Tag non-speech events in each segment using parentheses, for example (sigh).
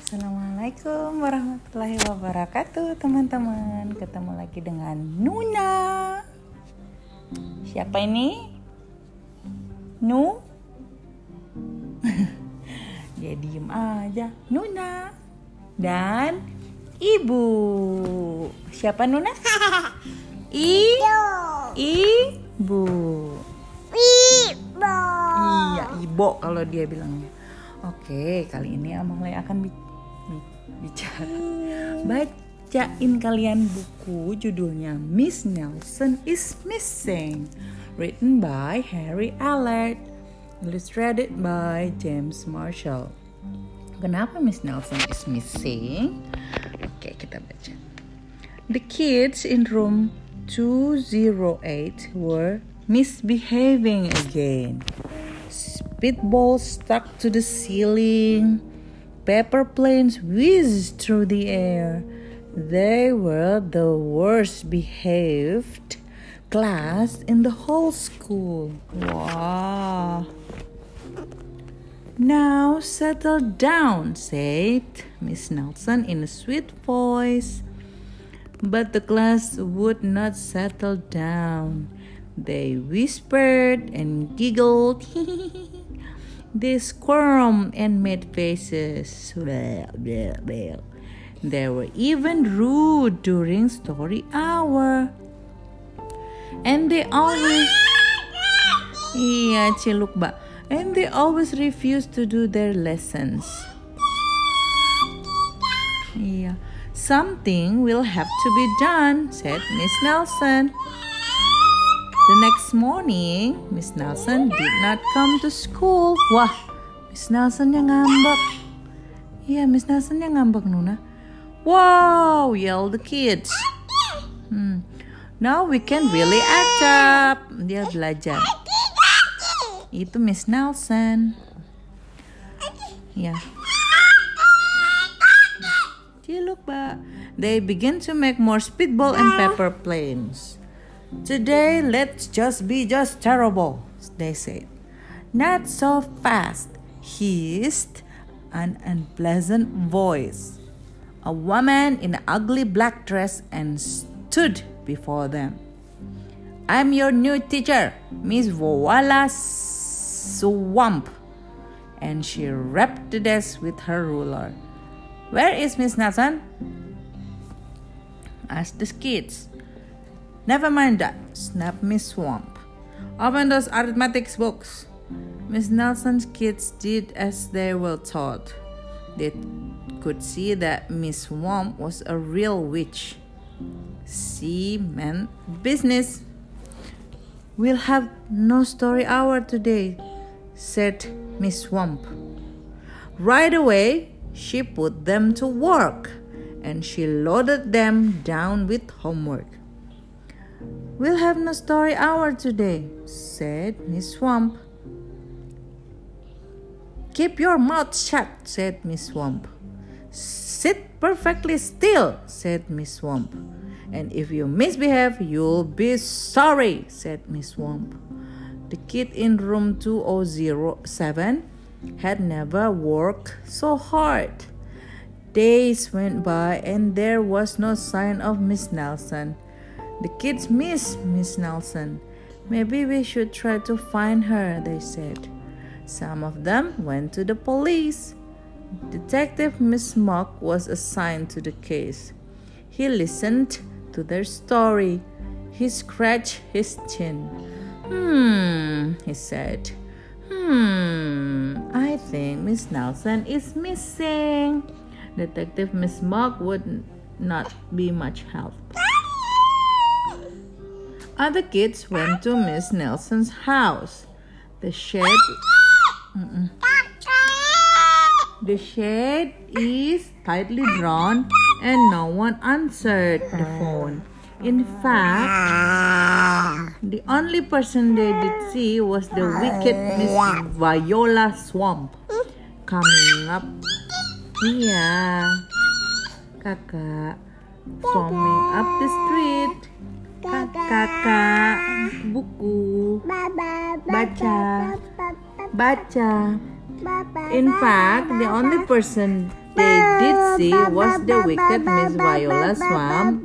Assalamualaikum warahmatullahi wabarakatuh teman-teman Ketemu lagi dengan Nuna Siapa ini? Nu? Dia (laughs) diem aja Nuna Dan Ibu Siapa Nuna? (laughs) I Ibu Ibu. Iya, Ibo kalau dia bilangnya. Oke, kali ini Amalia akan bi- bi- bicara. Bacain kalian buku judulnya Miss Nelson is Missing, written by Harry Allard, illustrated by James Marshall. Kenapa Miss Nelson is missing? Oke, kita baca. The kids in room 208 were misbehaving again. Spitballs stuck to the ceiling. Paper planes whizzed through the air. They were the worst behaved class in the whole school. Wow. Now settle down, said Miss Nelson in a sweet voice. But the class would not settle down. They whispered and giggled. (laughs) they squirmed and made faces. They were even rude during story hour. And they always Iya, ciluk, Mbak. And they always refused to do their lessons. Iya. Something will have to be done, said Miss Nelson. The next morning, Miss Nelson did not come to school. Wah, Miss Nelson yang ngambek. Iya, Miss Nelson yang ngambek, Nuna. Wow, yelled the kids. Hmm. Now we can really act up. Dia belajar. Itu Miss Nelson. Ya. Ciluk, Mbak. They begin to make more speedball and paper planes. Today, let's just be just terrible, they said. Not so fast, hissed an unpleasant voice. A woman in an ugly black dress and stood before them. I'm your new teacher, Miss Viola Swamp. And she rapped the desk with her ruler. Where is Miss Nathan? asked the kids. Never mind that, snapped Miss Swamp. Open those arithmetic books. Miss Nelson's kids did as they were taught. They could see that Miss Swamp was a real witch. She meant business. We'll have no story hour today, said Miss Swamp. Right away, she put them to work and she loaded them down with homework. We'll have no story hour today, said Miss Swamp. Keep your mouth shut, said Miss Swamp. Sit perfectly still, said Miss Swamp. And if you misbehave, you'll be sorry, said Miss Swamp. The kid in room 2007 had never worked so hard. Days went by and there was no sign of Miss Nelson. The kids miss Miss Nelson. Maybe we should try to find her, they said. Some of them went to the police. Detective McSmogg was assigned to the case. He listened to their story. He scratched his chin. Hmm, he said. Hmm, I think Miss Nelson is missing. Detective McSmogg would not be much help. Other kids went to Miss Nelson's house. The shed the shade is tightly drawn and no one answered the phone. In fact, the only person they did see was the wicked Miss Viola Swamp coming up. Iya, kakak, swarming up the street. Kakak, buku, baca, baca. In fact, the only person they did see was the wicked Miss Viola Swamp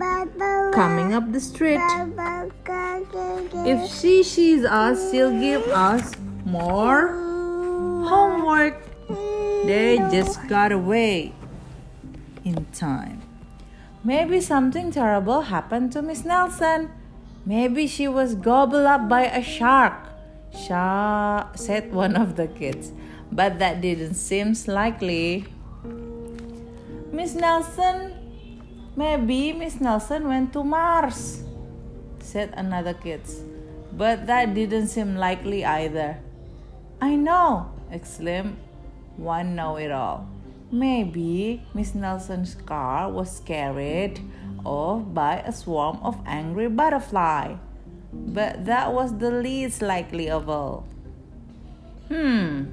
coming up the street. If she sees us, she'll give us more homework. They just got away in time. Maybe something terrible happened to Miss Nelson. Maybe she was gobbled up by a shark. Shark, said one of the kids. But that didn't seem likely. Miss Nelson, maybe Miss Nelson went to Mars, said another kid. But that didn't seem likely either. I know, exclaimed one know it all. Maybe Miss Nelson's car was carried off by a swarm of angry butterflies. But that was the least likely of all. Hmm.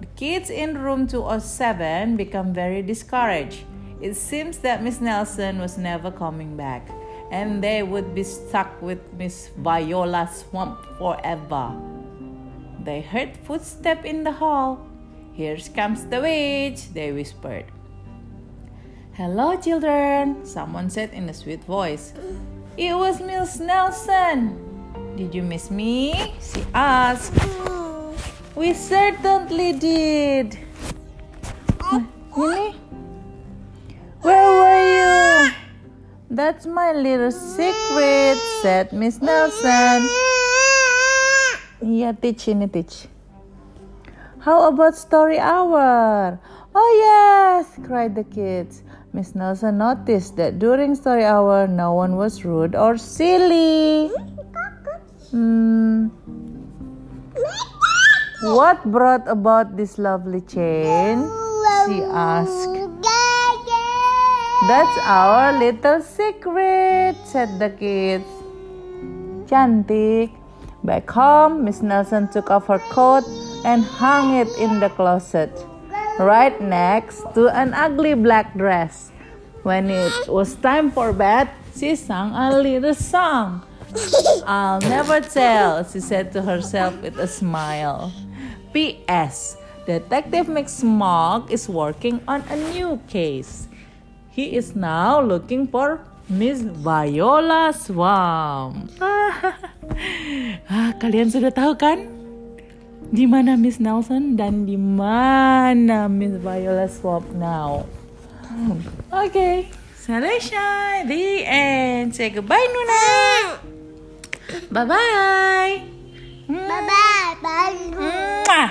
The kids in room 207 become very discouraged. It seems that Miss Nelson was never coming back, and they would be stuck with Miss Viola Swamp forever. They heard footsteps in the hall. Here comes the witch, they whispered. Hello, children, someone said in a sweet voice. It was Miss Nelson. Did you miss me? She asked. We certainly did. Really? Where were you? That's my little secret, said Miss Nelson. Yeah, teach ini teach. How about story hour? Oh, yes, cried the kids. Miss Nelson noticed that during story hour, no one was rude or silly. Hmm. What brought about this lovely change? She asked. That's our little secret, said the kids. Cantik. Back home, Miss Nelson took off her coat and hung it in the closet, right next to an ugly black dress. When it was time for bed, she sang a little song. I'll never tell, she said to herself with a smile. P.S. Detective McSmog is working on a new case. He is now looking for Miss Viola Swamp. (laughs) ah, kalian sudah tahu kan? Di mana Miss Nelson dan di mana Miss Viola Swap now. Oke, okay. Celestia, the end. Say goodbye, Nuna. Bye bye. Bye bye. Bye.